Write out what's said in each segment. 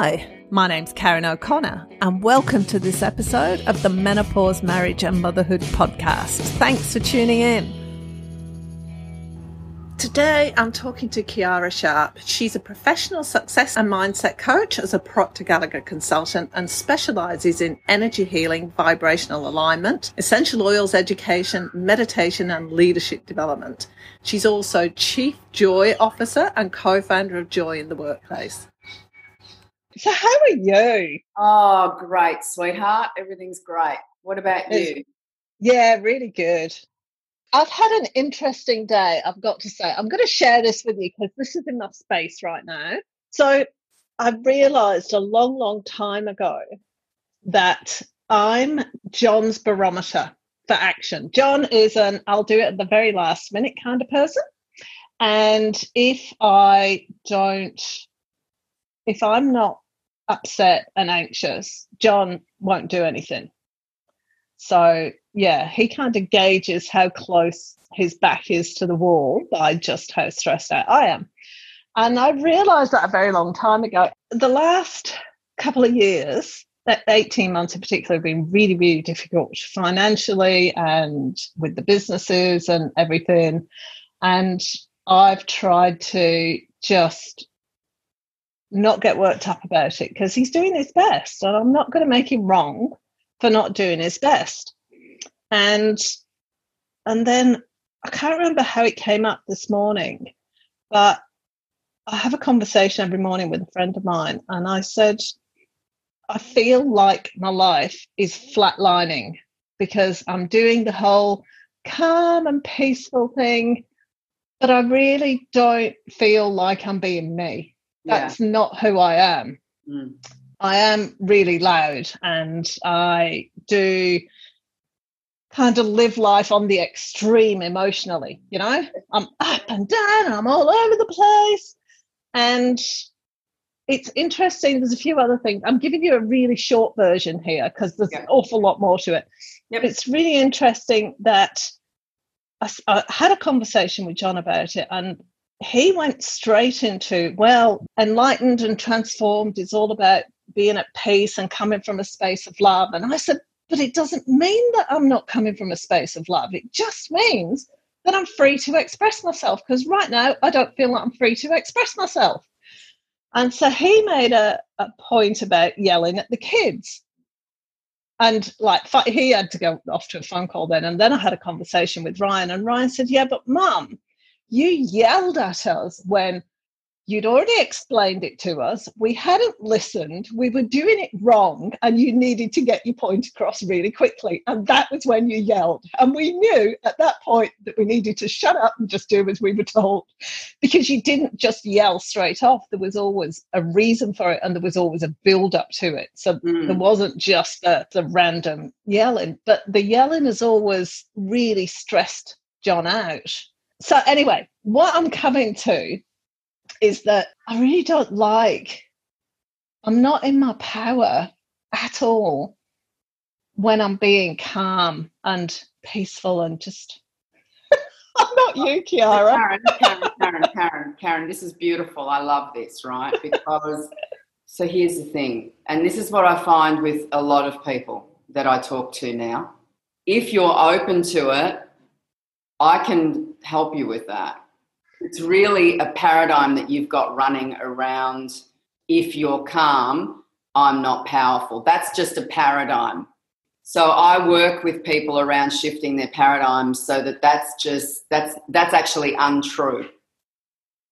Hi, my name's Karen O'Connor, and welcome to this episode of the Menopause, Marriage and Motherhood podcast. Thanks for tuning in. Today, I'm talking to Chiara Sharp. She's a professional success and mindset coach as a Proctor Gallagher consultant and specializes in energy healing, vibrational alignment, essential oils education, meditation, and leadership development. She's also Chief Joy Officer and co founder of Joy in the Workplace. So, how are you? Oh, great, sweetheart. Everything's great. What about you? Yeah, really good. I've had an interesting day, I've got to say. I'm going to share this with you because this is my space right now. So, I realized a long, long time ago that I'm John's barometer for action. John is an I'll do it at the very last minute kind of person. And if I don't, if I'm not upset and anxious, John won't do anything. So yeah, he kind of gauges how close his back is to the wall by just how stressed out I am. And I realized that a very long time ago. The last couple of years, that 18 months in particular, have been really, really difficult financially and with the businesses and everything. And I've tried to just not get worked up about it because he's doing his best. And I'm not going to make him wrong for not doing his best. And and then I can't remember how it came up this morning, but I have a conversation every morning with a friend of mine, and I said, I feel like my life is flatlining because I'm doing the whole calm and peaceful thing, but I really don't feel like I'm being me. That's yeah. not who I am. Mm. I am really loud and I do kind of live life on the extreme emotionally, you know? I'm up and down, I'm all over the place. And it's interesting. There's a few other things. I'm giving you a really short version here because there's yeah. an awful lot more to it. Yep. It's really interesting that I, I had a conversation with John about it, and he went straight into, well, enlightened and transformed is all about being at peace and coming from a space of love. And I said, but it doesn't mean that I'm not coming from a space of love. It just means that I'm free to express myself because right now I don't feel like I'm free to express myself. And so he made a, a point about yelling at the kids. And like he had to go off to a phone call then. And then I had a conversation with Ryan, and Ryan said, Yeah, but mum, you yelled at us when You'd already explained it to us. We hadn't listened. We were doing it wrong, and you needed to get your point across really quickly. And that was when you yelled. And we knew at that point that we needed to shut up and just do as we were told because you didn't just yell straight off. There was always a reason for it, and there was always a build up to it. So mm. there wasn't just the, the random yelling, but the yelling has always really stressed John out. So, anyway, what I'm coming to is that I really don't like, I'm not in my power at all when I'm being calm and peaceful and just. I'm not you, Chiara. Karen, Karen, Karen, Karen, Karen, this is beautiful. I love this, right? Because, so here's the thing, and this is what I find with a lot of people that I talk to now. If you're open to it, I can help you with that it's really a paradigm that you've got running around if you're calm, I'm not powerful. That's just a paradigm. So I work with people around shifting their paradigms so that that's just that's that's actually untrue.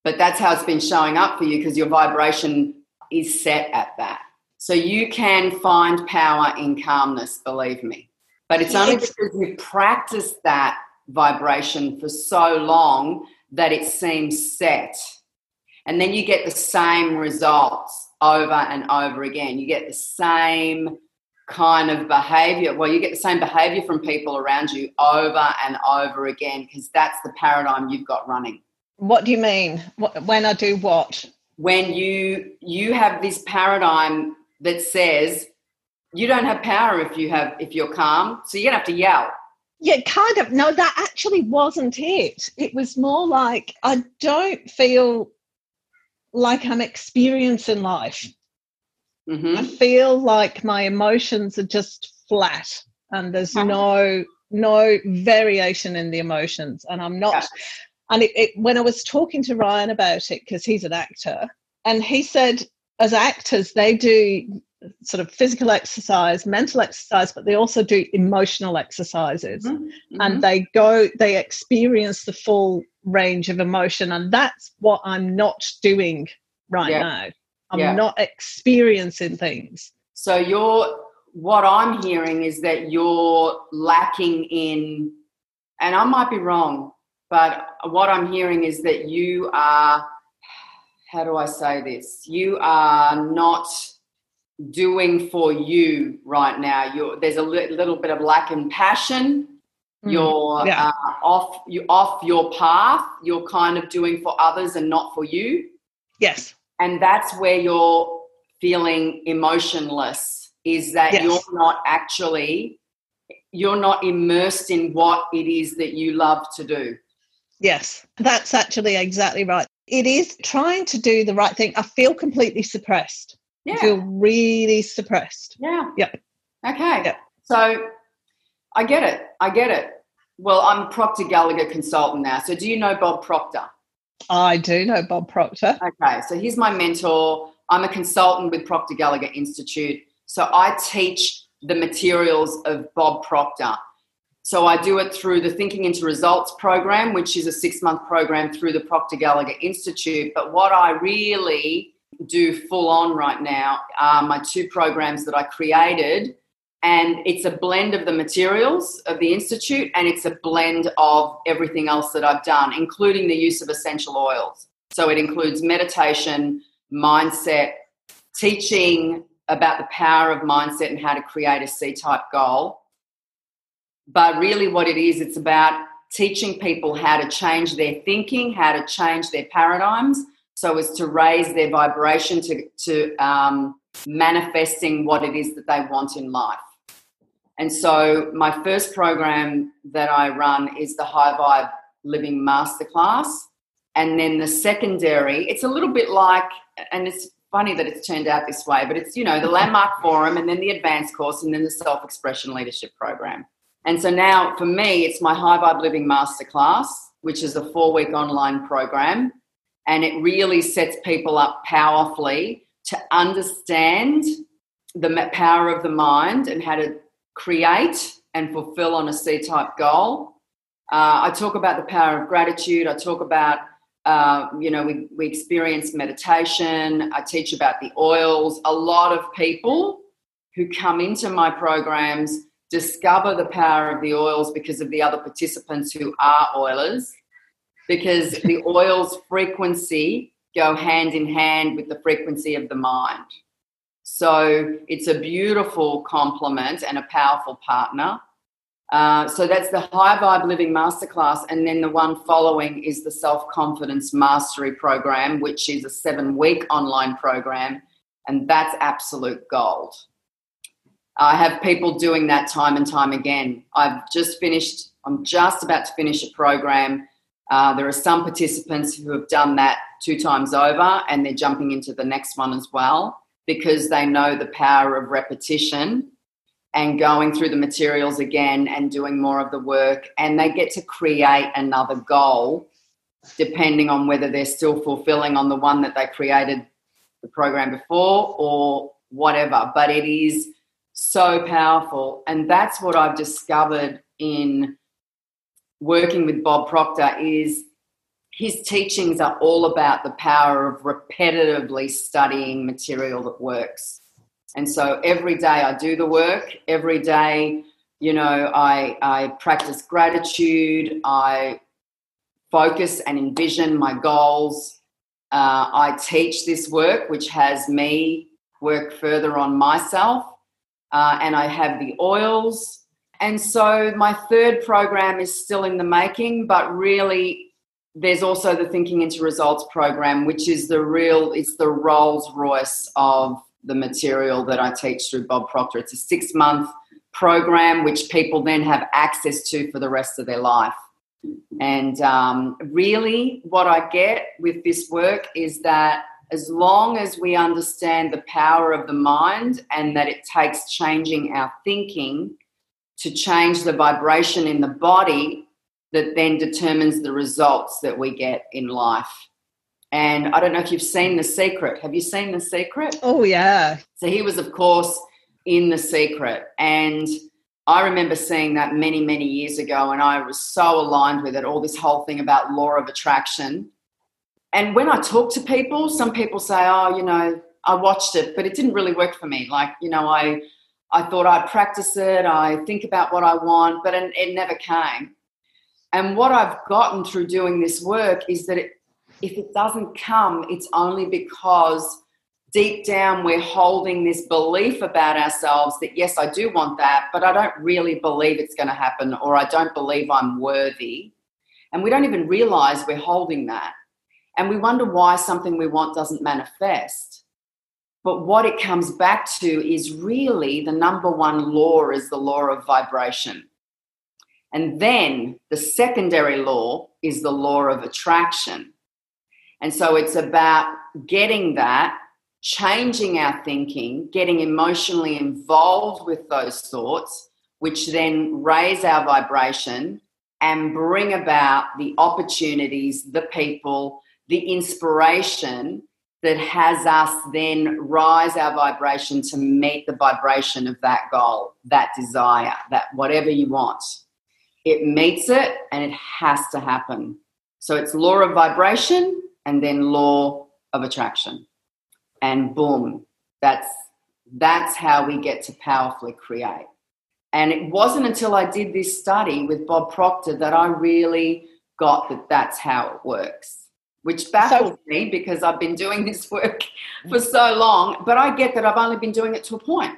But that's how it's been showing up for you because your vibration is set at that. So you can find power in calmness, believe me. But it's only because you've practiced that vibration for so long that it seems set. And then you get the same results over and over again. You get the same kind of behavior. Well, you get the same behavior from people around you over and over again because that's the paradigm you've got running. What do you mean? When I do what? When you you have this paradigm that says you don't have power if you have if you're calm, so you're gonna have to yell. Yeah, kind of. No, that actually wasn't it. It was more like I don't feel like I'm experiencing life. Mm-hmm. I feel like my emotions are just flat and there's uh-huh. no no variation in the emotions and i'm not yeah. and it, it, when i was talking to ryan about it because he's an actor and he said as actors they do sort of physical exercise mental exercise but they also do emotional exercises mm-hmm. and they go they experience the full range of emotion and that's what i'm not doing right yeah. now i'm yeah. not experiencing things so you're what I'm hearing is that you're lacking in, and I might be wrong, but what I'm hearing is that you are, how do I say this? You are not doing for you right now. You're, there's a li- little bit of lack in passion. Mm, you're yeah. uh, off. You off your path. You're kind of doing for others and not for you. Yes, and that's where you're feeling emotionless is that yes. you're not actually you're not immersed in what it is that you love to do. Yes, that's actually exactly right. It is trying to do the right thing. I feel completely suppressed. Yeah. Feel really suppressed. Yeah. Yep. Okay. Yep. So I get it. I get it. Well, I'm Proctor Gallagher consultant now. So do you know Bob Proctor? I do know Bob Proctor. Okay. So he's my mentor. I'm a consultant with Proctor Gallagher Institute. So I teach the materials of Bob Proctor. So I do it through the Thinking into Results program, which is a six month program through the Proctor Gallagher Institute. But what I really do full on right now are my two programs that I created. And it's a blend of the materials of the Institute and it's a blend of everything else that I've done, including the use of essential oils. So it includes meditation, mindset, teaching about the power of mindset and how to create a C type goal. But really, what it is, it's about teaching people how to change their thinking, how to change their paradigms, so as to raise their vibration to, to um, manifesting what it is that they want in life. And so, my first program that I run is the High Vibe Living Masterclass. And then the secondary, it's a little bit like, and it's funny that it's turned out this way, but it's, you know, the landmark forum and then the advanced course and then the self expression leadership program. And so now for me, it's my High Vibe Living Masterclass, which is a four week online program. And it really sets people up powerfully to understand the power of the mind and how to create and fulfill on a C type goal. Uh, I talk about the power of gratitude. I talk about uh, you know, we, we experience meditation. I teach about the oils. A lot of people who come into my programs discover the power of the oils because of the other participants who are oilers, because the oils frequency go hand in hand with the frequency of the mind. So it's a beautiful complement and a powerful partner. Uh, so that's the High Vibe Living Masterclass. And then the one following is the Self Confidence Mastery Program, which is a seven week online program. And that's absolute gold. I have people doing that time and time again. I've just finished, I'm just about to finish a program. Uh, there are some participants who have done that two times over and they're jumping into the next one as well because they know the power of repetition and going through the materials again and doing more of the work. And they get to create another goal depending on whether they're still fulfilling on the one that they created the program before or whatever. But it is so powerful. And that's what I've discovered in working with Bob Proctor is his teachings are all about the power of repetitively studying material that works. And so every day I do the work. Every day, you know, I, I practice gratitude. I focus and envision my goals. Uh, I teach this work, which has me work further on myself. Uh, and I have the oils. And so my third program is still in the making, but really there's also the Thinking into Results program, which is the real, it's the Rolls Royce of the material that I teach through Bob Proctor. It's a six month program which people then have access to for the rest of their life. And um, really, what I get with this work is that as long as we understand the power of the mind and that it takes changing our thinking to change the vibration in the body that then determines the results that we get in life. And I don't know if you've seen The Secret. Have you seen The Secret? Oh, yeah. So he was, of course, in The Secret. And I remember seeing that many, many years ago, and I was so aligned with it all this whole thing about law of attraction. And when I talk to people, some people say, Oh, you know, I watched it, but it didn't really work for me. Like, you know, I, I thought I'd practice it, I think about what I want, but it, never came. And what I've gotten through doing this work is that it, if it doesn't come, it's only because deep down we're holding this belief about ourselves that yes i do want that but i don't really believe it's going to happen or i don't believe i'm worthy. And we don't even realize we're holding that. And we wonder why something we want doesn't manifest but what it comes back to is really the number one law is the law of vibration. And then the secondary law is the law of attraction. And so it's about getting that changing our thinking, getting emotionally involved with those thoughts, which then raise our vibration and bring about the opportunities, the people, the inspiration that has us then rise our vibration to meet the vibration of that goal, that desire, that whatever you want. It meets it and it has to happen. So it's law of vibration and then law of attraction and boom that's that's how we get to powerfully create and it wasn't until i did this study with bob proctor that i really got that that's how it works which baffles so, me because i've been doing this work for so long but i get that i've only been doing it to a point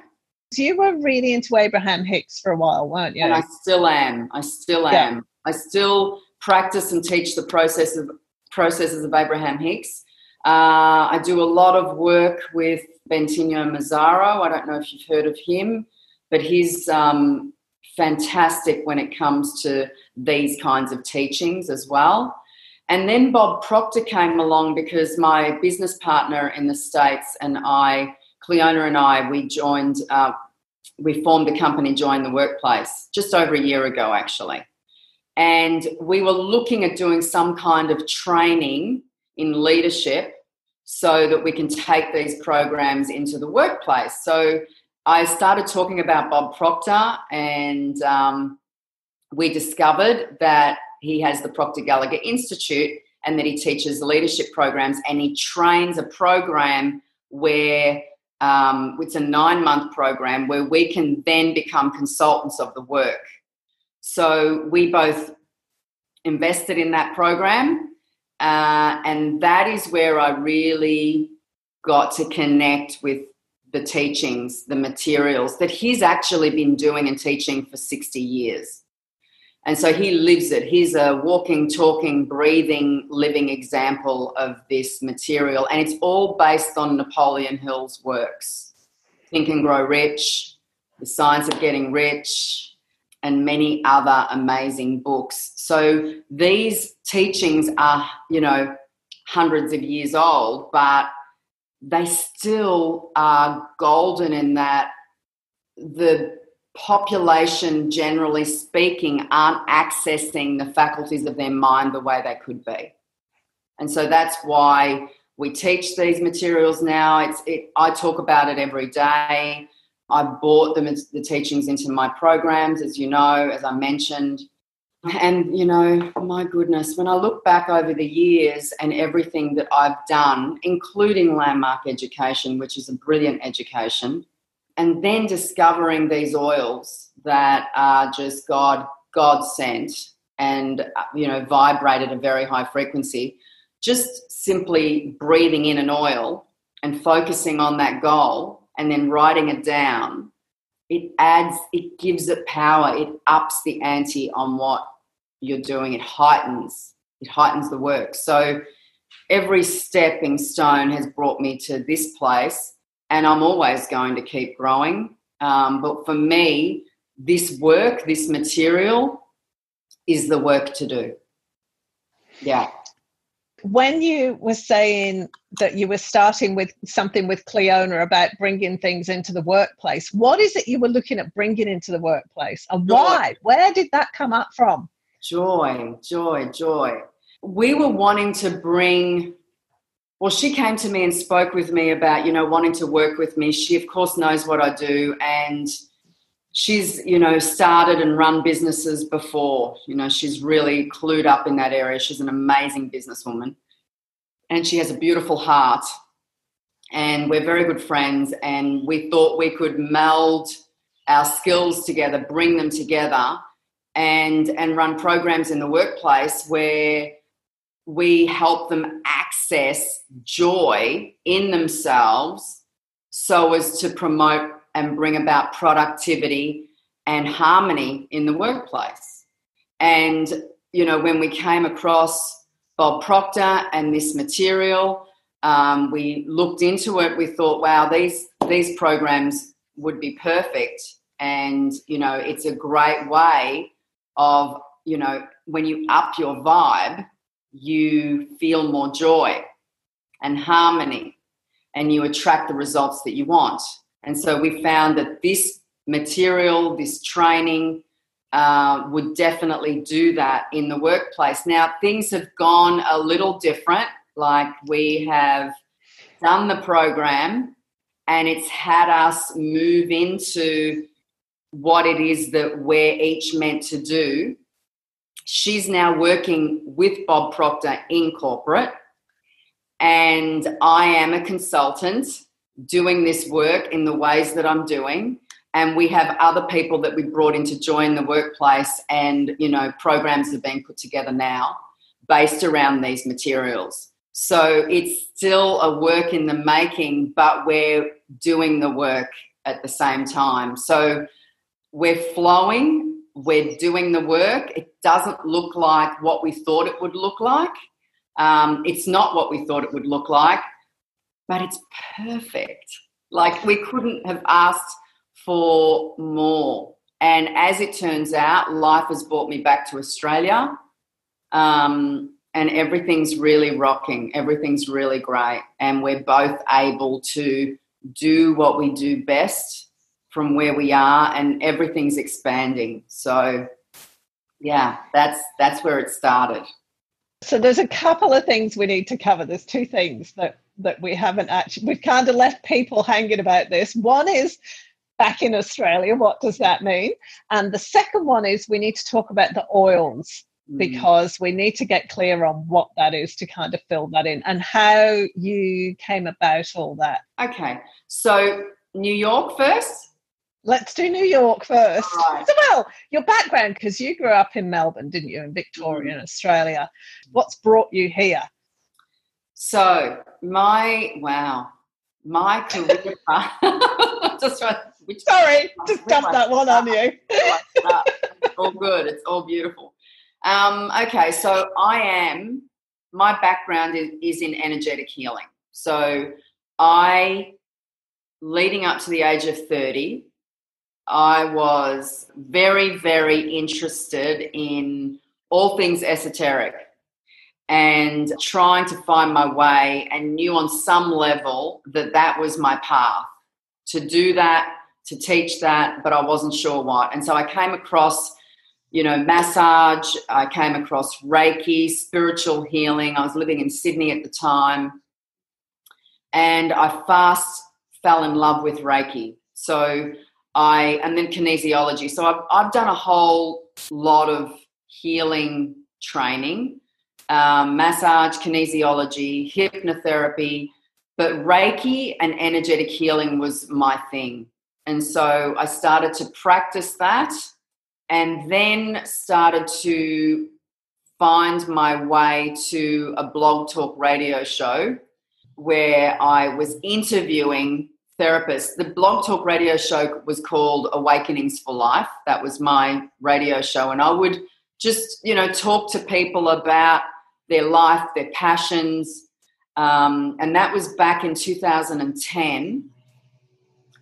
So you were really into abraham hicks for a while weren't you and i still am i still am yeah. i still practice and teach the process of processes of abraham hicks uh, I do a lot of work with Bentinho Massaro. I don't know if you've heard of him, but he's um, fantastic when it comes to these kinds of teachings as well. And then Bob Proctor came along because my business partner in the States and I, Cleona and I, we joined, uh, we formed a company, Joy in the Workplace, just over a year ago, actually. And we were looking at doing some kind of training in leadership so that we can take these programs into the workplace. So I started talking about Bob Proctor, and um, we discovered that he has the Proctor Gallagher Institute and that he teaches leadership programs and he trains a program where um, it's a nine month program where we can then become consultants of the work. So we both invested in that program uh, and that is where I really got to connect with the teachings, the materials that he's actually been doing and teaching for 60 years. And so he lives it. He's a walking, talking, breathing, living example of this material. And it's all based on Napoleon Hill's works Think and Grow Rich, The Science of Getting Rich, and many other amazing books. So these teachings are, you know, hundreds of years old, but they still are golden in that the population, generally speaking, aren't accessing the faculties of their mind the way they could be. And so that's why we teach these materials now. It's it, I talk about it every day. I've brought the teachings into my programs, as you know, as I mentioned. And, you know, my goodness, when I look back over the years and everything that I've done, including Landmark Education, which is a brilliant education, and then discovering these oils that are just God, God sent and, you know, vibrate at a very high frequency, just simply breathing in an oil and focusing on that goal and then writing it down, it adds, it gives it power, it ups the ante on what you're doing, it heightens, it heightens the work. So every stepping stone has brought me to this place, and I'm always going to keep growing. Um, but for me, this work, this material, is the work to do. Yeah. when you were saying that you were starting with something with Cleona about bringing things into the workplace, what is it you were looking at bringing into the workplace and joy. why? Where did that come up from? Joy, joy, joy. We were wanting to bring, well, she came to me and spoke with me about, you know, wanting to work with me. She, of course, knows what I do and she's you know started and run businesses before you know she's really clued up in that area she's an amazing businesswoman and she has a beautiful heart and we're very good friends and we thought we could meld our skills together bring them together and and run programs in the workplace where we help them access joy in themselves so as to promote and bring about productivity and harmony in the workplace. And, you know, when we came across Bob Proctor and this material, um, we looked into it. We thought, wow, these these programs would be perfect, and you know, it's a great way of you know when you up your vibe, you feel more joy and harmony, and you attract the results that you want. And so we found that this material, this training, uh, would definitely do that in the workplace. Now, things have gone a little different. Like we have done the program and it's had us move into what it is that we're each meant to do. She's now working with Bob Proctor in corporate, and I am a consultant doing this work in the ways that I'm doing. And we have other people that we've brought in to join the workplace, and you know, programs are being put together now based around these materials. So it's still a work in the making, but we're doing the work at the same time. So we're flowing, we're doing the work. It doesn't look like what we thought it would look like. Um, it's not what we thought it would look like but it's perfect. Like we couldn't have asked for more. And as it turns out, life has brought me back to Australia. Um, and everything's really rocking. Everything's really great. And we're both able to do what we do best from where we are and everything's expanding. So yeah, that's that's where it started. So there's a couple of things we need to cover. There's two things that that we haven't actually we've kind of left people hanging about this. One is back in Australia, what does that mean? And the second one is we need to talk about the oils mm. because we need to get clear on what that is to kind of fill that in and how you came about all that. Okay. So New York first? Let's do New York first. Right. So, well, your background, because you grew up in Melbourne, didn't you, in Victoria, mm. in Australia. What's brought you here? So, my, wow, my career path. just which Sorry, just dumped that one on you. it's all good. It's all beautiful. Um, okay, so I am, my background is, is in energetic healing. So, I, leading up to the age of 30, I was very, very interested in all things esoteric and trying to find my way and knew on some level that that was my path to do that, to teach that, but I wasn't sure what. And so I came across, you know, massage, I came across Reiki, spiritual healing. I was living in Sydney at the time. And I fast fell in love with Reiki. So I and then kinesiology. So I've I've done a whole lot of healing training, um, massage, kinesiology, hypnotherapy, but Reiki and energetic healing was my thing. And so I started to practice that and then started to find my way to a blog talk radio show where I was interviewing therapist. The blog talk radio show was called Awakenings for Life. That was my radio show. And I would just, you know, talk to people about their life, their passions. Um, and that was back in 2010.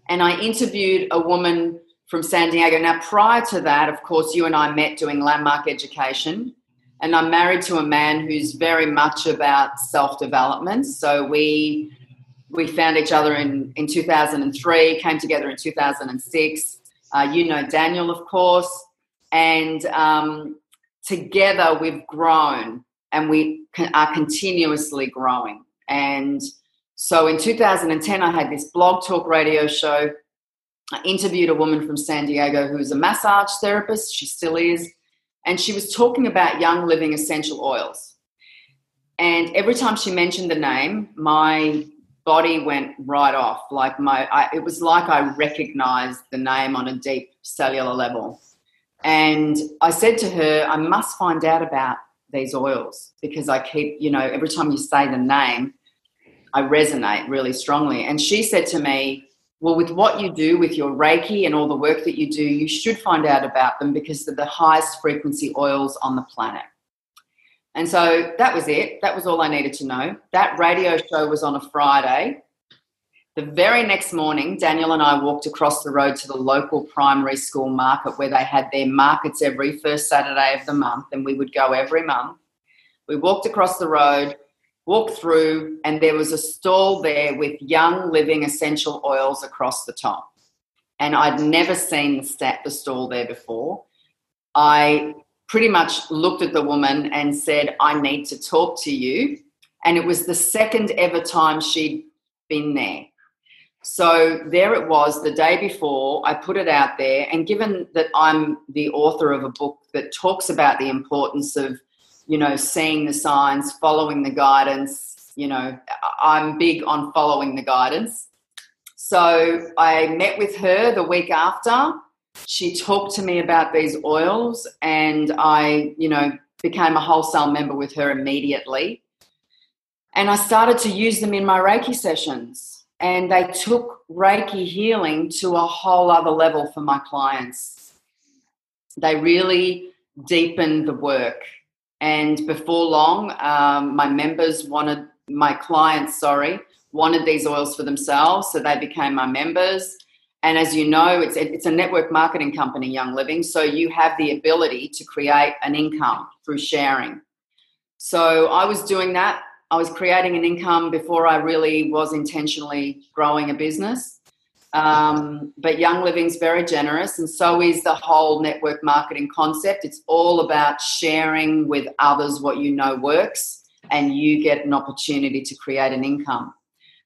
And I interviewed a woman from San Diego. Now, prior to that, of course, you and I met doing landmark education. and I'm married to a man who's very much about self development. So we we found each other in in 2003, came together in 2006. Uh, you know Daniel, of course, and um, together we've grown and we are continuously growing. And so in 2010, I had this blog talk radio show. I interviewed a woman from San Diego who is a massage therapist. She still is and she was talking about Young Living essential oils. And every time she mentioned the name, my body went right off. Like my, I, it was like I recognized the name on a deep cellular level. And I said to her, I must find out about these oils because I keep, you know, every time you say the name, I resonate really strongly. And she said to me, well, with what you do with your Reiki and all the work that you do, you should find out about them because they're the highest frequency oils on the planet. And so that was it. That was all I needed to know. That radio show was on a Friday. The very next morning, Daniel and I walked across the road to the local primary school market where they had their markets every first Saturday of the month, and we would go every month. We walked across the road walked through, and there was a stall there with Young Living essential oils across the top. And I'd never seen the, stall there before. I pretty much looked at the woman and said, I need to talk to you. And it was the second ever time she'd been there. So there it was the day before. I put it out there. And given that I'm the author of a book that talks about the importance of you know, seeing the signs, following the guidance. You know, I'm big on following the guidance. So I met with her the week after. She talked to me about these oils, and I, you know, became a wholesale member with her immediately. And I started to use them in my Reiki sessions. And they took Reiki healing to a whole other level for my clients. They really deepened the work and before long, um, my members wanted, my clients, sorry, wanted these oils for themselves. So they became my members. And as you know, it's, it's a network marketing company, Young Living. So you have the ability to create an income through sharing. So I was doing that. I was creating an income before I really was intentionally growing a business. Um, but Young Living's very generous, and so is the whole network marketing concept. It's all about sharing with others what you know works, and you get an opportunity to create an income.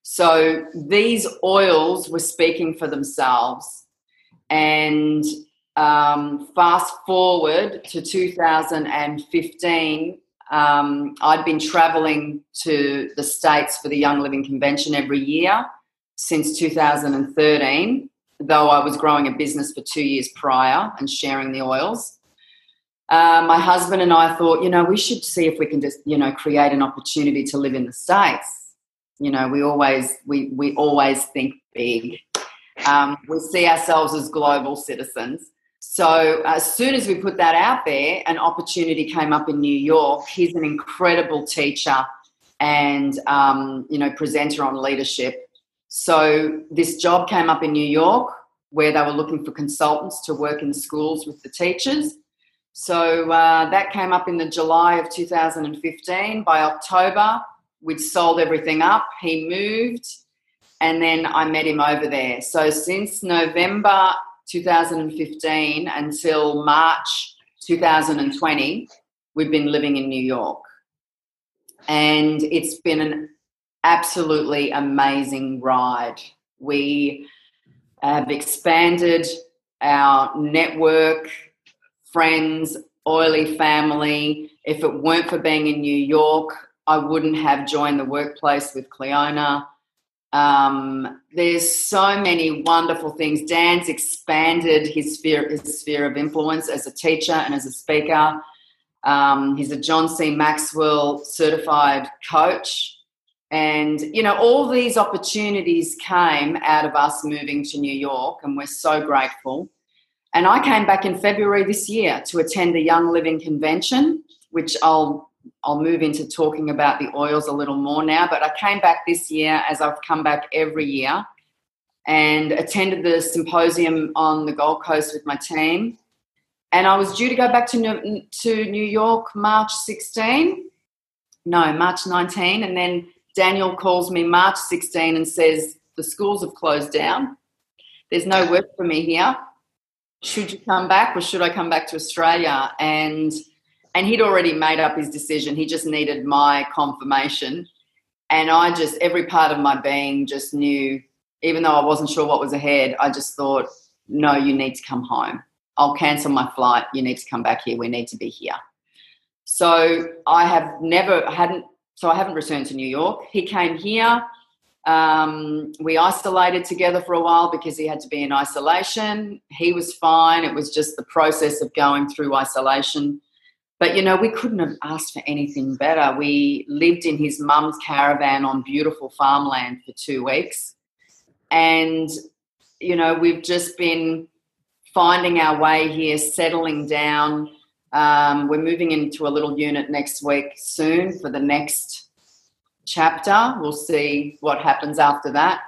So these oils were speaking for themselves. And um, fast forward to 2015, um, I'd been traveling to the States for the Young Living Convention every year since 2013, though I was growing a business for two years prior and sharing the oils. Uh, my husband and I thought, you know, we should see if we can just, you know, create an opportunity to live in the states. You know, we always we we always think big. Um, we see ourselves as global citizens. So as soon as we put that out there, an opportunity came up in New York. He's an incredible teacher and um, you know presenter on leadership so this job came up in New York where they were looking for consultants to work in schools with the teachers. So uh, that came up in the July of 2015. By October, we'd sold everything up. He moved, and then I met him over there. So since November 2015 until March 2020, we've been living in New York. And it's been an absolutely amazing ride. We have expanded our network, friends, oily family. If it weren't for being in New York, I wouldn't have joined the workplace with Cleona. Um, there's so many wonderful things. Dan's expanded his sphere, his sphere of influence as a teacher and as a speaker. Um, he's a John C. Maxwell certified coach. And, you know, all these opportunities came out of us moving to New York, and we're so grateful. And I came back in February this year to attend the Young Living Convention, which I'll I'll move into talking about the oils a little more now. But I came back this year as I've come back every year and attended the symposium on the Gold Coast with my team. and I was due to go back to New, to New York March 16. No, March 19. And then Daniel calls me March 16 and says, The schools have closed down. There's no work for me here. Should you come back or should I come back to Australia? And and he'd already made up his decision. He just needed my confirmation. And I just, every part of my being just knew, even though I wasn't sure what was ahead, I just thought, no, you need to come home. I'll cancel my flight. You need to come back here. We need to be here. So I have never hadn't. So I haven't returned to New York. He came here. Um, we isolated together for a while because he had to be in isolation. He was fine. It was just the process of going through isolation. But you know, we couldn't have asked for anything better. We lived in his mum's caravan on beautiful farmland for two weeks. And, you know, we've just been finding our way here, settling down. Um, we're moving into a little unit next week soon for the next chapter. We'll see what happens after that.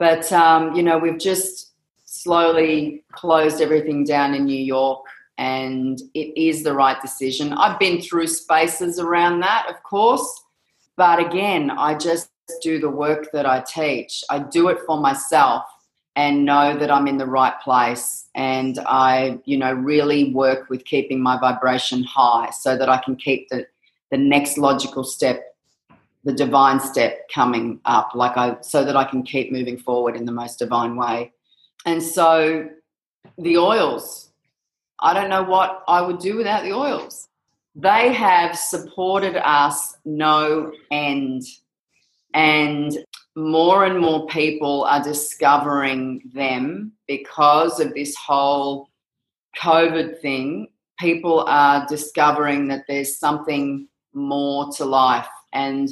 But, um, you know, we've just slowly closed everything down in New York and it is the right decision. I've been through spaces around that, of course, but again, I just do the work that I teach. I do it for myself and know that I'm in the right place. And I, you know, really work with keeping my vibration high so that I can keep the, the next logical step, the divine step coming up, like I, so that I can keep moving forward in the most divine way. And so the oils, I don't know what I would do without the oils. They have supported us no end. And more and more people are discovering them because of this whole COVID thing. People are discovering that there's something more to life. And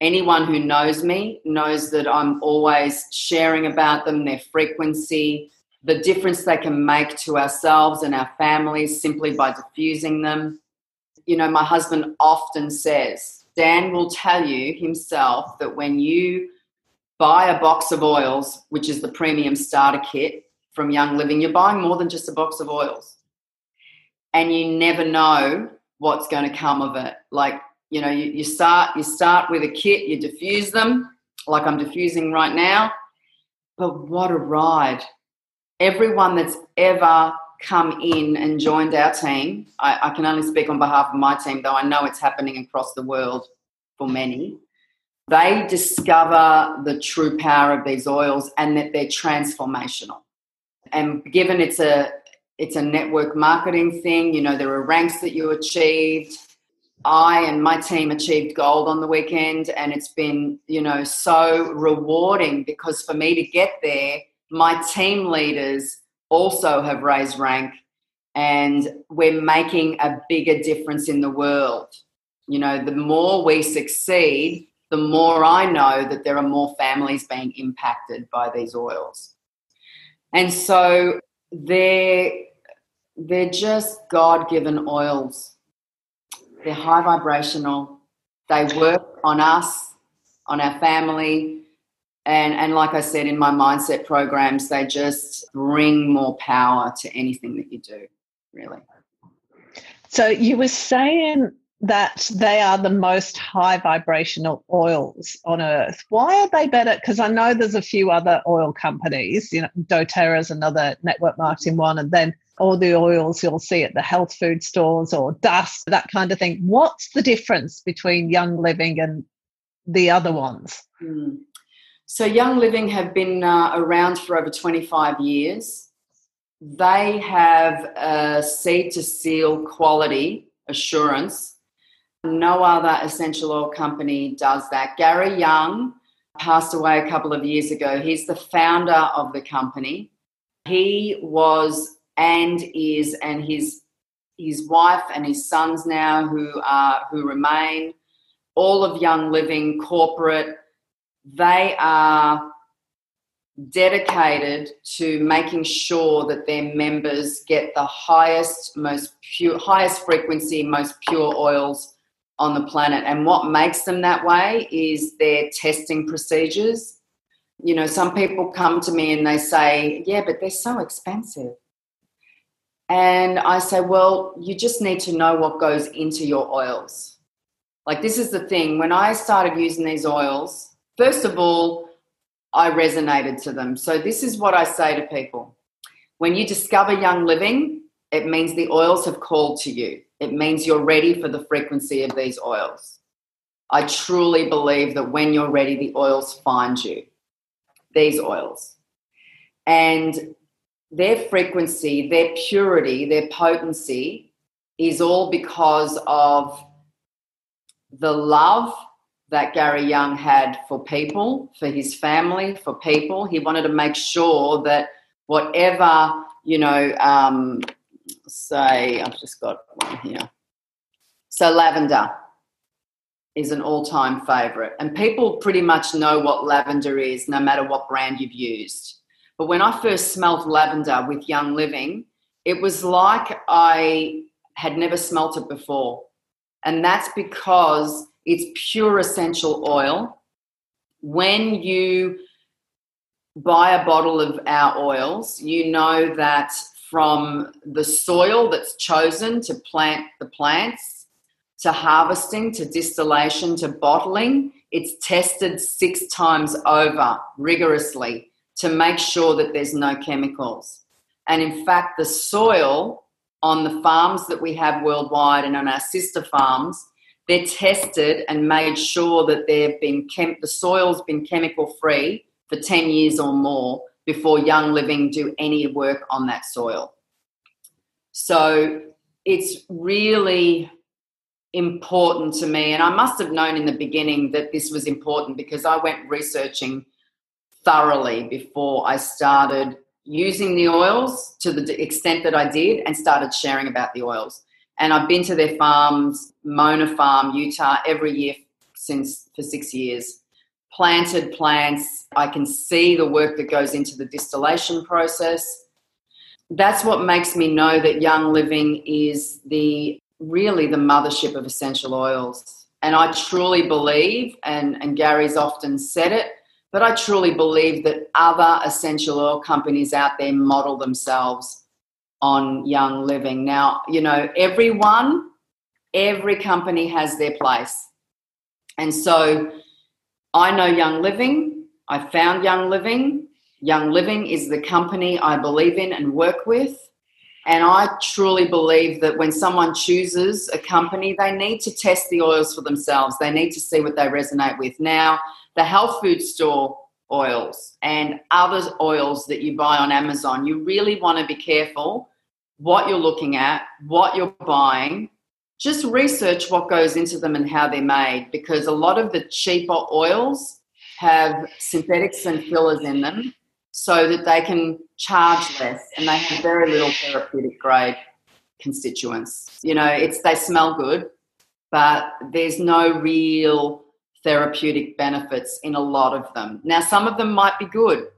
anyone who knows me knows that I'm always sharing about them, their frequency, the difference they can make to ourselves and our families simply by diffusing them. You know, my husband often says, Dan will tell you himself that when you buy a box of oils, which is the premium starter kit from Young Living, you're buying more than just a box of oils. And you never know what's going to come of it. Like, you know, you, you start you start with a kit, you diffuse them, like I'm diffusing right now. But what a ride everyone that's ever come in and joined our team, I, I, can only speak on behalf of my team, though I know it's happening across the world for many. They discover the true power of these oils and that they're transformational. And given it's a it's a network marketing thing, you know, there are ranks that you achieved. I and my team achieved gold on the weekend, and it's been, you know, so rewarding because for me to get there, my team leaders also have raised rank and we're making a bigger difference in the world. You know, the more we succeed, the more I know that there are more families being impacted by these oils. And so they're they're just God-given oils. They're high vibrational. They work on us, on our family, and and like i said in my mindset programs they just bring more power to anything that you do really. So you were saying that they are the most high vibrational oils on earth. Why are they better? Because i know there's a few other oil companies you know doterra is another network marketing one and then all the oils you'll see at the health food stores or dust that kind of thing. What's the difference between young living and the other ones? Mm. So, Young Living have been uh, around for over 25 years. They have a seed to seal quality assurance. No other essential oil company does that. Gary Young passed away a couple of years ago. He's the founder of the company. He was and is, and his his wife and his sons now who are who remain, all of Young Living corporate they are dedicated to making sure that their members get the highest, most pure, highest frequency, most pure oils on the planet. And what makes them that way is their testing procedures. You know, some people come to me and they say, Yeah, but they're so expensive. And I say, well, you just need to know what goes into your oils. Like, this is the thing. When I started using these oils, first of all, I resonated to them. So, this is what I say to people when you discover Young Living, it means the oils have called to you, it means you're ready for the frequency of these oils. I truly believe that when you're ready, the oils find you, these oils. And their frequency, their purity, their potency is all because of the love that Gary Young had for people, for his family, for people. He wanted to make sure that whatever, you know, um, say, I've just got one here. So, lavender is an all time favorite. And people pretty much know what lavender is, no matter what brand you've used. But when I first smelled lavender with Young Living, it was like I had never smelt it before. And that's because it's pure essential oil. When you buy a bottle of our oils, you know that from the soil that's chosen to plant the plants, to harvesting, to distillation, to bottling, it's tested six times over rigorously to make sure that there's no chemicals. And in fact, the soil on the farms that we have worldwide and on our sister farms, they're tested and made sure that they've been chem- the soil's been chemical free for 10 years or more before Young Living do any work on that soil. So it's really important to me. And I must have known in the beginning that this was important because I went researching thoroughly before I started using the oils to the extent that I did and started sharing about the oils. And I've been to their farms, Mona Farm, Utah, every year since for six years. Planted plants. I can see the work that goes into the distillation process. That's what makes me know that Young Living is the really the mothership of essential oils. And I truly believe, and, and Gary's often said it, but I truly believe that other essential oil companies out there model themselves on young living. Now, you know, everyone, every company has their place. And so I know Young Living. I found Young Living. Young Living is the company I believe in and work with. And I truly believe that when someone chooses a company, they need to test the oils for themselves. They need to see what they resonate with. Now, the health food store oils and other oils that you buy on Amazon, you really want to be careful what you're looking at, what you're buying. Just research what goes into them and how they're made because a lot of the cheaper oils have synthetics and fillers in them so that they can charge less and they have very little therapeutic grade constituents. You know, it's they smell good, but there's no real therapeutic benefits in a lot of them. Now, some of them might be good,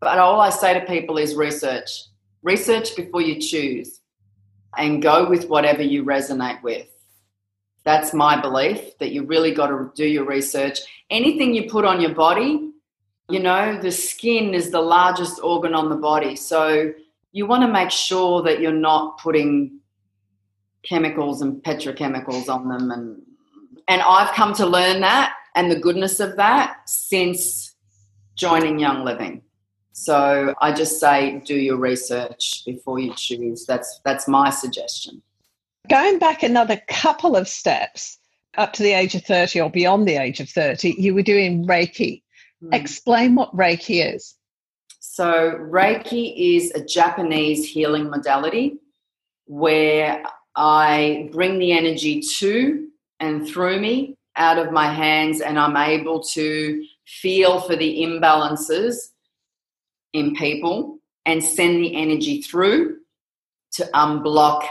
but all I say to people is research. Research before you choose and go with whatever you resonate with. That's my belief that you really got to do your research. Anything you put on your body, you know, the skin is the largest organ on the body. So you want to make sure that you're not putting chemicals and petrochemicals on them and and I've come to learn that and the goodness of that since joining Young Living. So I just say do your research before you choose. That's that's my suggestion. Going back another couple of steps up to the age of 30 or beyond the age of 30, you were doing Reiki. Mm. Explain what Reiki is. So Reiki is a Japanese healing modality where I bring the energy to and through me out of my hands and I'm able to feel for the imbalances in people and send the energy through to unblock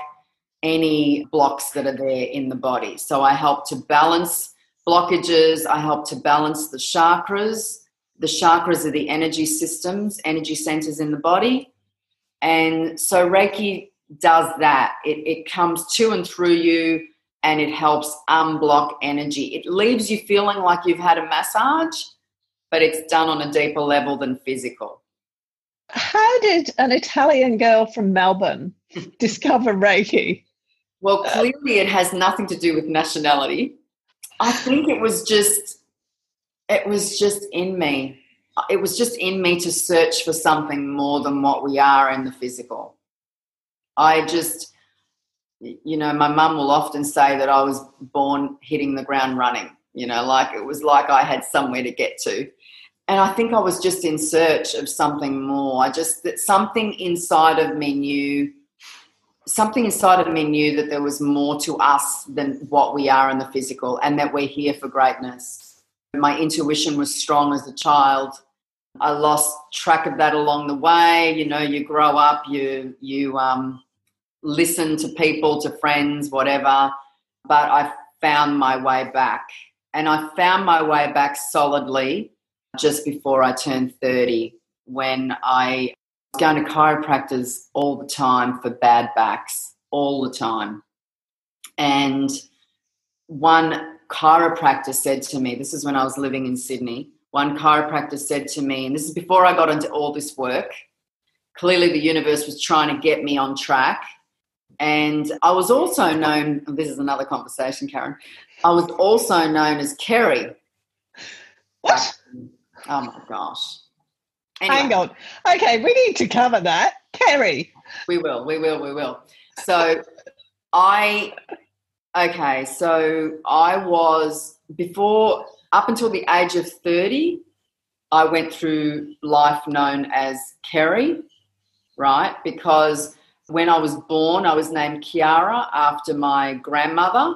any blocks that are there in the body. So I help to balance blockages, I help to balance the chakras. The chakras are the energy systems, energy centers in the body. And so Reiki does that. It, it comes to and through you and it helps unblock energy. It leaves you feeling like you've had a massage, but it's done on a deeper level than physical. How did an Italian girl from Melbourne discover Reiki? Well, clearly it has nothing to do with nationality. I think it was just, it was just in me. It was just in me to search for something more than what we are in the physical. I just, you know, my mum will often say that I was born hitting the ground running, you know, like it was like I had somewhere to get to. And I think I was just in search of something more. I just, that something inside of me knew something inside of me knew that there was more to us than what we are in the physical and that we're here for greatness. My intuition was strong as a child. I lost track of that along the way. You know, you grow up, you you um, listen to people, to friends, whatever. But I found my way back, and I found my way back solidly just before I turned thirty, when I was going to chiropractors all the time for bad backs, all the time. And one chiropractor said to me, this is when I was living in Sydney, one chiropractor said to me, and this is before I got into all this work, clearly the universe was trying to get me on track. And I was also known, this is another conversation, Karen, I was also known as Kerry. What? Oh my gosh. Anyway. Hang on. Okay, we need to cover that. Kerry. We will, we will, we will. So I, okay, so I was, before, up until the age of 30, I went through life known as Kerry, right? Because when I was born, I was named Chiara after my grandmother.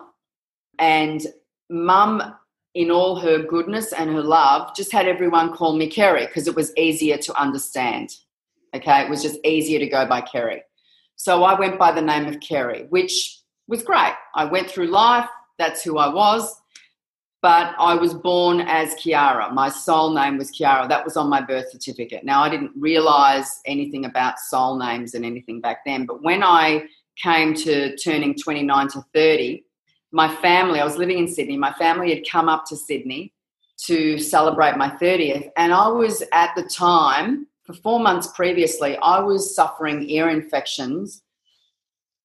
And mum in all her goodness and her love, just had everyone call me Kerry because it was easier to understand. Okay, it was just easier to go by Kerry. So I went by the name of Kerry, which was great. I went through life, that's who I was. But I was born as Chiara. My soul name was Chiara. That was on my birth certificate. Now, I didn't realize anything about soul names and anything back then. But when I came to turning 29 to 30, my family, I was living in Sydney, my family had come up to Sydney to celebrate my 30th. And I was at the time, for four months previously, I was suffering ear infections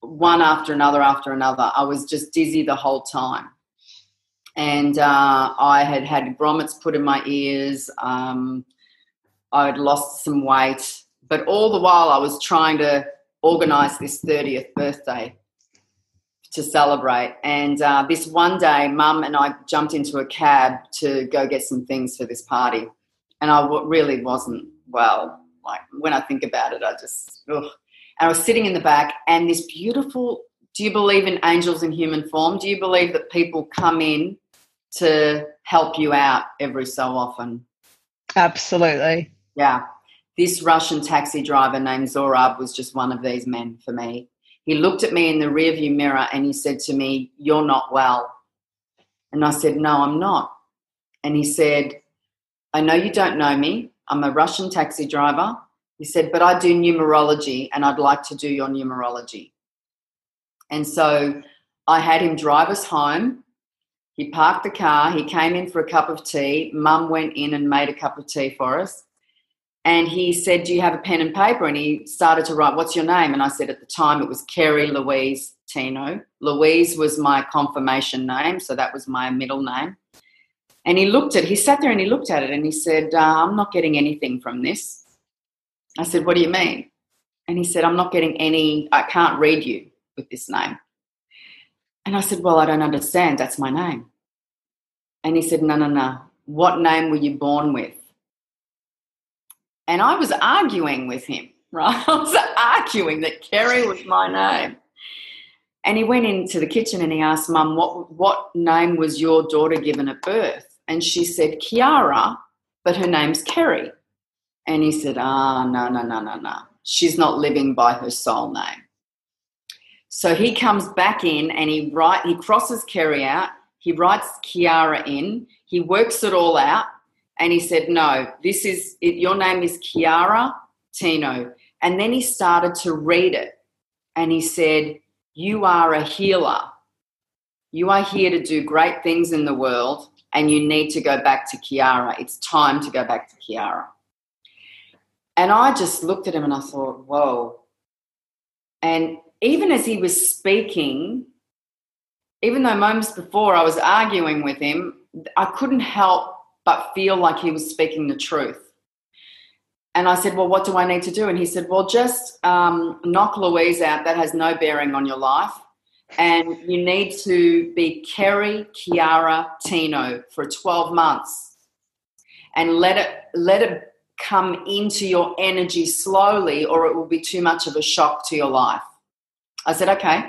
one after another after another. I was just dizzy the whole time. And uh, I had had grommets put in my ears. Um, I had lost some weight. But all the while, I was trying to organize this 30th birthday to celebrate. And uh, this one day, mum and I jumped into a cab to go get some things for this party. And I w- really wasn't well. Like when I think about it, I just, ugh. And I was sitting in the back, and this beautiful do you believe in angels in human form? Do you believe that people come in to help you out every so often? Absolutely. Yeah. This Russian taxi driver named Zorab was just one of these men for me. He looked at me in the rearview mirror and he said to me, You're not well. And I said, No, I'm not. And he said, I know you don't know me. I'm a Russian taxi driver. He said, But I do numerology and I'd like to do your numerology. And so I had him drive us home. He parked the car. He came in for a cup of tea. Mum went in and made a cup of tea for us. And he said, Do you have a pen and paper? And he started to write, What's your name? And I said, At the time, it was Kerry Louise Tino. Louise was my confirmation name, so that was my middle name. And he looked at he sat there and he looked at it and he said, uh, I'm not getting anything from this. I said, What do you mean? And he said, I'm not getting any, I can't read you with this name. And I said, Well, I don't understand. That's my name. And he said, No, no, no. What name were you born with? And I was arguing with him, right? I was arguing that Kerry was my name. And he went into the kitchen and he asked Mum, what, what name was your daughter given at birth? And she said, Chiara, but her name's Kerry. And he said, Ah, no, no, no, no, no. She's not living by her soul name. So he comes back in and he write he crosses Kerry out, he writes Chiara in, he works it all out, and he said, No, this is, it, your name is Chiara Tino. And then he started to read it. And he said, You are a healer. You are here to do great things in the world, and you need to go back to Chiara. It's time to go back to Chiara. And I just looked at him and I thought, Whoa. And even as he was speaking, even though moments before I was arguing with him, I couldn't help but feel like he was speaking the truth. And I said, Well, what do I need to do? And he said, Well, just um, knock Louise out. That has no bearing on your life. And you need to be Kerry Chiara Tino for 12 months and let it let it come into your energy slowly or it will be too much of a shock to your life. I said, okay.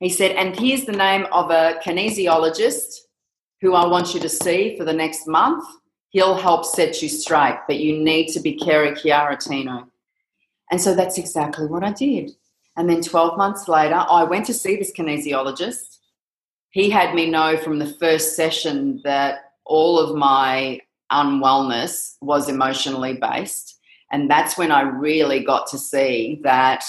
He said, and here's the name of a kinesiologist who I want you to see for the next month. He'll help set you straight, but you need to be Kerry Chiaratino. And so that's exactly what I did. And then 12 months later, I went to see this kinesiologist. He had me know from the first session that all of my unwellness was emotionally based. And that's when I really got to see that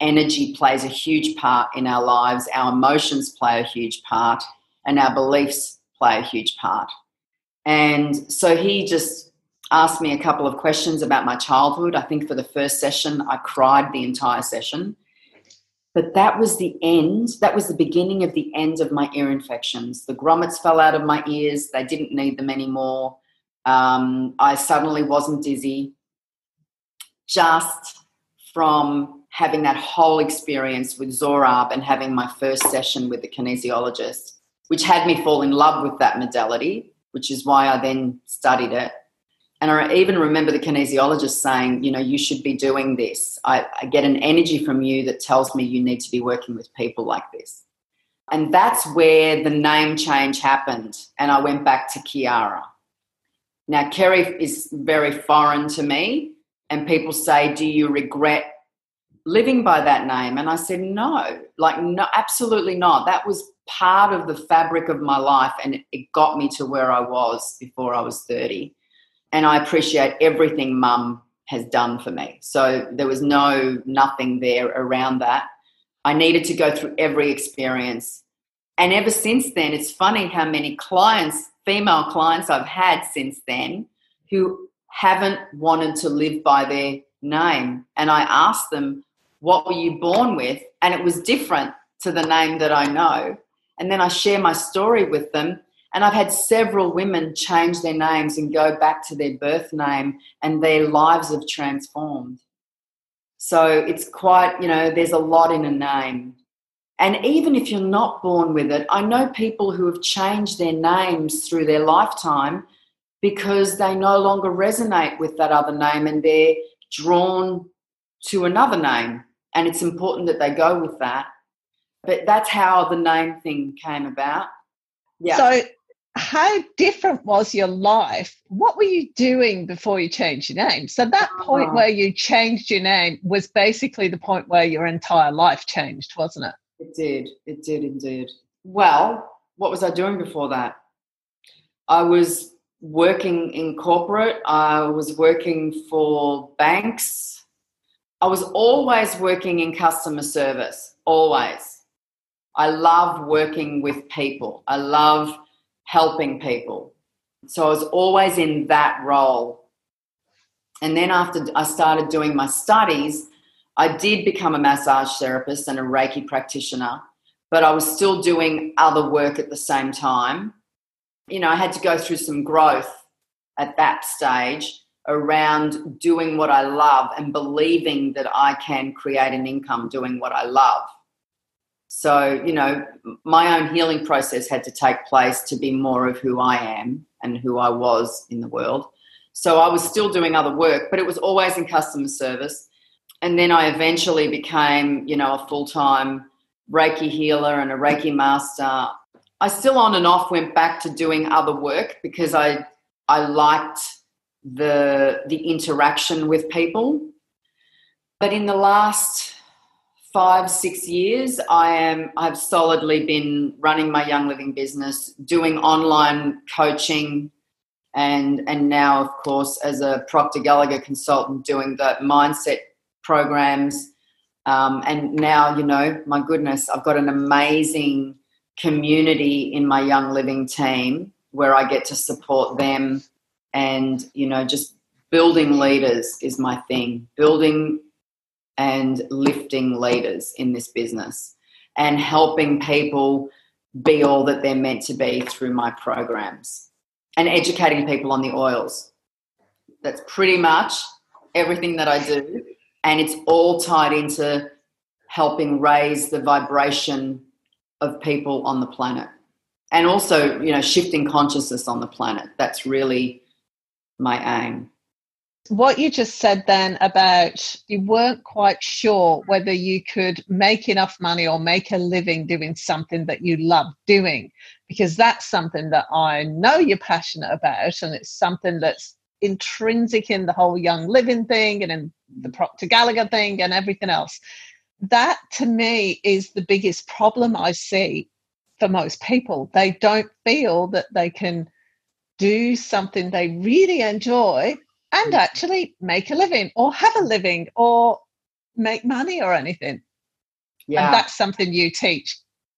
energy plays a huge part in our lives, our emotions play a huge part, and our beliefs play a huge part. And so he just asked me a couple of questions about my childhood. I think for the first session, I cried the entire session. But that was the end, that was the beginning of the end of my ear infections. The grommets fell out of my ears, they didn't need them anymore. Um, I suddenly wasn't dizzy just from having that whole experience with Zorab and having my first session with the kinesiologist, which had me fall in love with that modality, which is why I then studied it. And I even remember the kinesiologist saying, you know, you should be doing this. I, I get an energy from you that tells me you need to be working with people like this. And that's where the name change happened. And I went back to Chiara. Now, Kerry is very foreign to me, and people say, Do you regret living by that name? And I said, No, like, no, absolutely not. That was part of the fabric of my life, and it got me to where I was before I was 30. And I appreciate everything mum has done for me. So there was no, nothing there around that. I needed to go through every experience. And ever since then, it's funny how many clients female clients I've had since then who haven't wanted to live by their name. And I asked them, What were you born with? And it was different to the name that I know. And then I share my story with them. And I've had several women change their names and go back to their birth name, and their lives have transformed. So it's quite, you know, there's a lot in a name. And even if you're not born with it, I know people who have changed their names through their lifetime because they no longer resonate with that other name and they're drawn to another name. And it's important that they go with that. But that's how the name thing came about. Yeah. So, how different was your life? What were you doing before you changed your name? So, that ah. point oh. where you changed your name was basically the point where your entire life changed, wasn't it? It did. It did indeed. Well, what was I doing before that? I was working in corporate, I was working for banks. I was always working in customer service, always. I love working with people, I love helping people. So I was always in that role. And then after I started doing my studies, I did become a massage therapist and a Reiki practitioner, but I was still doing other work at the same time. You know, I had to go through some growth at that stage around doing what I love and believing that I can create an income doing what I love. So, you know, my own healing process had to take place to be more of who I am and who I was in the world. So I was still doing other work, but it was always in customer service and then I eventually became, you know, a full time Reiki healer and a Reiki master. I still on and off went back to doing other work because I I liked the the interaction with people. But in the last five six years, I am I've solidly been running my Young Living business, doing online coaching, and and now of course as a Proctor Gallagher consultant, doing the mindset programs. Um, and now, you know, my goodness, I've got an amazing community in my Young Living team where I get to support them. And, you know, just building leaders is my thing. Building and lifting leaders in this business and helping people be all that they're meant to be through my programs and educating people on the oils. That's pretty much everything that I do. And it's all tied into helping raise the vibration of people on the planet. And also, you know, shifting consciousness on the planet. That's really my aim what you just said then about you weren't quite sure whether you could make enough money or make a living doing something that you love doing because that's something that i know you're passionate about and it's something that's intrinsic in the whole young living thing and in the proctor gallagher thing and everything else. That to me is the biggest problem i see for most people. They don't feel that they can do something they really enjoy and actually make a living or have a living or make money or anything. Yeah. And that's something you teach.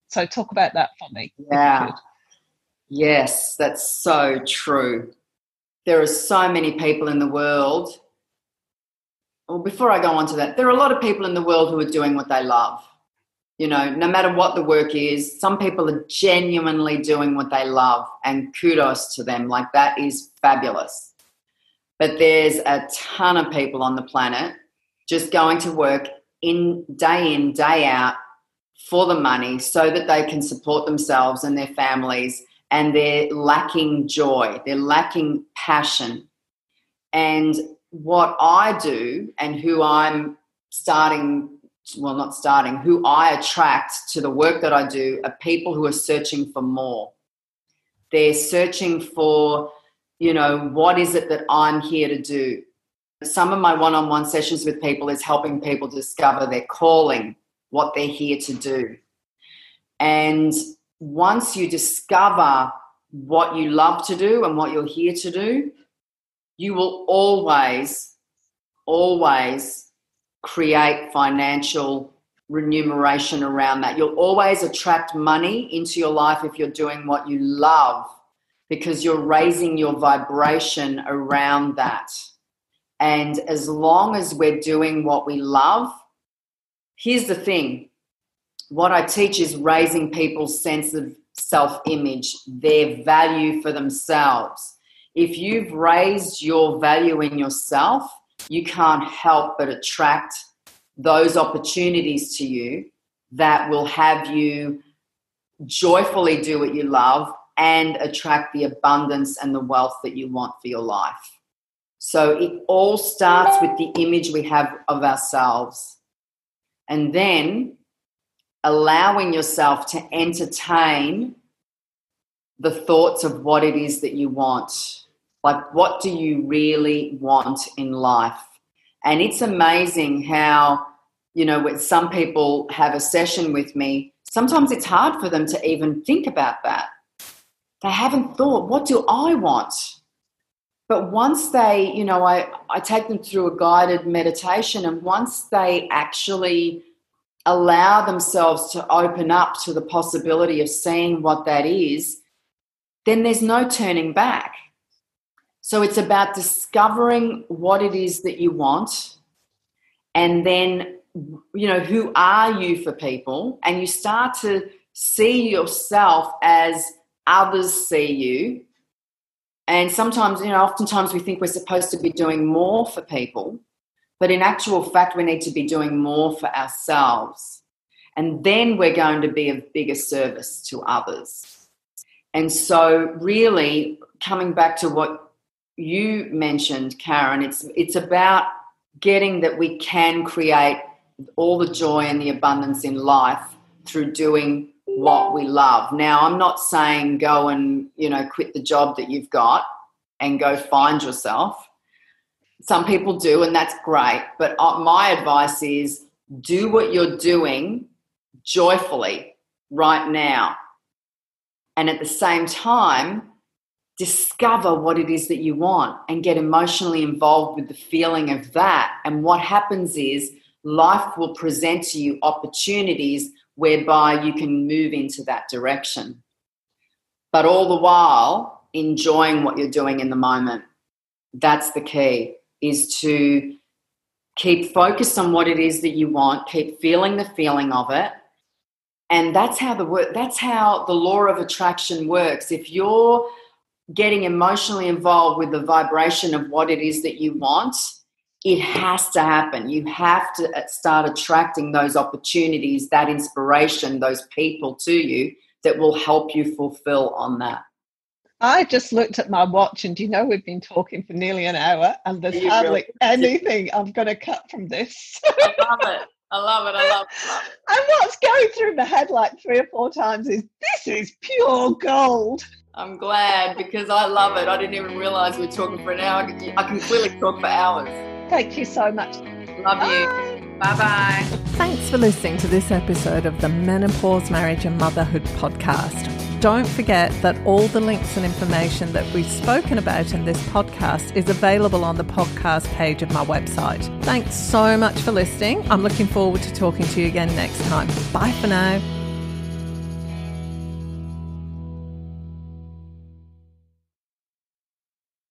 So talk about that for me. Yeah. Yes, that's so true. There are so many people in the world. Well, before I go on to that, there are a lot of people in the world who are doing what they love. You know, no matter what the work is, some people are genuinely doing what they love, and kudos to them. Like, that is fabulous. But there's a ton of people on the planet just going to work in day in, day out for the money so that they can support themselves and their families and they're lacking joy, they're lacking passion. And what I do and who I'm starting, well, not starting, who I attract to the work that I do are people who are searching for more. They're searching for you know, what is it that I'm here to do? Some of my one on one sessions with people is helping people discover their calling, what they're here to do. And once you discover what you love to do and what you're here to do, you will always, always create financial remuneration around that. You'll always attract money into your life if you're doing what you love because you're raising your vibration around that. And as long as we're doing what we love, here's the thing what I teach is raising people's sense of self image, their value for themselves. If you've raised your value in yourself, you can't help but attract those opportunities to you that will have you joyfully do what you love and attract the abundance and the wealth that you want for your life. So it all starts with the image we have of ourselves. And then allowing yourself to entertain the thoughts of what it is that you want. Like, what do you really want in life? And it's amazing how, you know, when some people have a session with me, sometimes it's hard for them to even think about that they haven't thought, what do I want? But once they, you know, I, I take them through a guided meditation, and once they actually allow themselves to open up to the possibility of seeing what that is, then there's no turning back. So it's about discovering what it is that you want and then, you know, who are you for people? And you start to see yourself as others see you. And sometimes, you know, oftentimes we think we're supposed to be doing more for people, but in actual fact, we need to be doing more for ourselves. And then we're going to be of bigger service to others. And so, really, coming back to what you mentioned, Karen, it's, it's about getting that we can create all the joy and the abundance in life through doing what we love. Now, I'm not saying go and, you know, quit the job that you've got and go find yourself. Some people do, and that's great. But uh, my advice is do what you're doing joyfully right now. And at the same time, discover what it is that you want and get emotionally involved with the feeling of that. And what happens is life will present to you opportunities whereby you can move into that direction. But all the while, enjoying what you're doing in the moment. That's the key, is to keep focused on what it is that you want, keep feeling the feeling of it. And that's how the work that's how the law of attraction works. If you're getting emotionally involved with the vibration of what it is that you want, it has to happen. You have to uh, start attracting those opportunities, that inspiration, those people to you that will help you fulfill on that. I just looked at my watch, and you know we've been talking for nearly an hour, and there's hardly really anything I'm going to cut from this. I love it. I love it. I love it. Love it. And what's going through my head like three or four times is this is pure gold. I'm glad because I love it. I didn't even realize we were talking for an hour. I can clearly talk for hours. Thank you so much. Love Bye. you. Bye bye. Thanks for listening to this episode of the Menopause, Marriage and Motherhood podcast. Don't forget that all the links and information that we've spoken about in this podcast is available on the podcast page of my website. Thanks so much for listening. I'm looking forward to talking to you again next time. Bye for now.